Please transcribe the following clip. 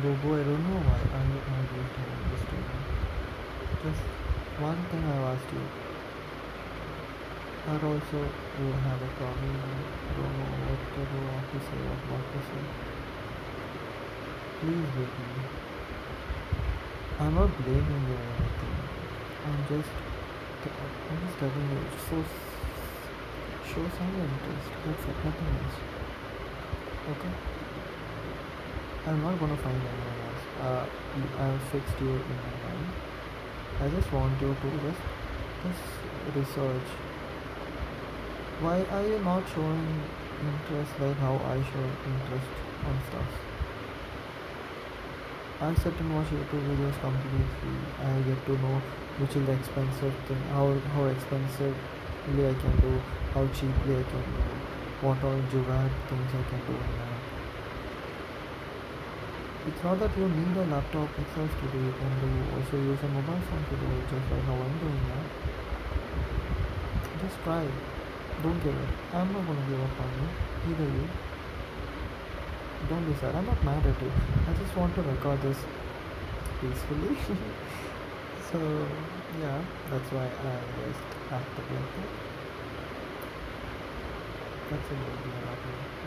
Bobo, I don't know why I, I just don't understand. Just one thing I've asked you. Or also you have a problem. I don't know what to do, what to say, what not to say. Please help me. I'm not blaming you or anything. I'm just I'm just telling you so show some interest. That's it, nothing else. Okay? I'm not gonna find anyone else. Uh, I've fixed you in my mind. I just want you to just just research. Why are you not showing interest like how I show interest on stuff? I sit and watch YouTube videos completely. I get to know which is the expensive thing, how how expensively I can do, how cheaply I can do, what all jugaad things I can do. It's not that you need a laptop itself to do it, and you also use a mobile phone to do it, just like how I'm doing. Just try. Don't give up. I'm not gonna give up on you. Either you. Don't be sad. I'm not mad at you. I just want to record this peacefully. so yeah, that's why I just acted like that. That's a good idea.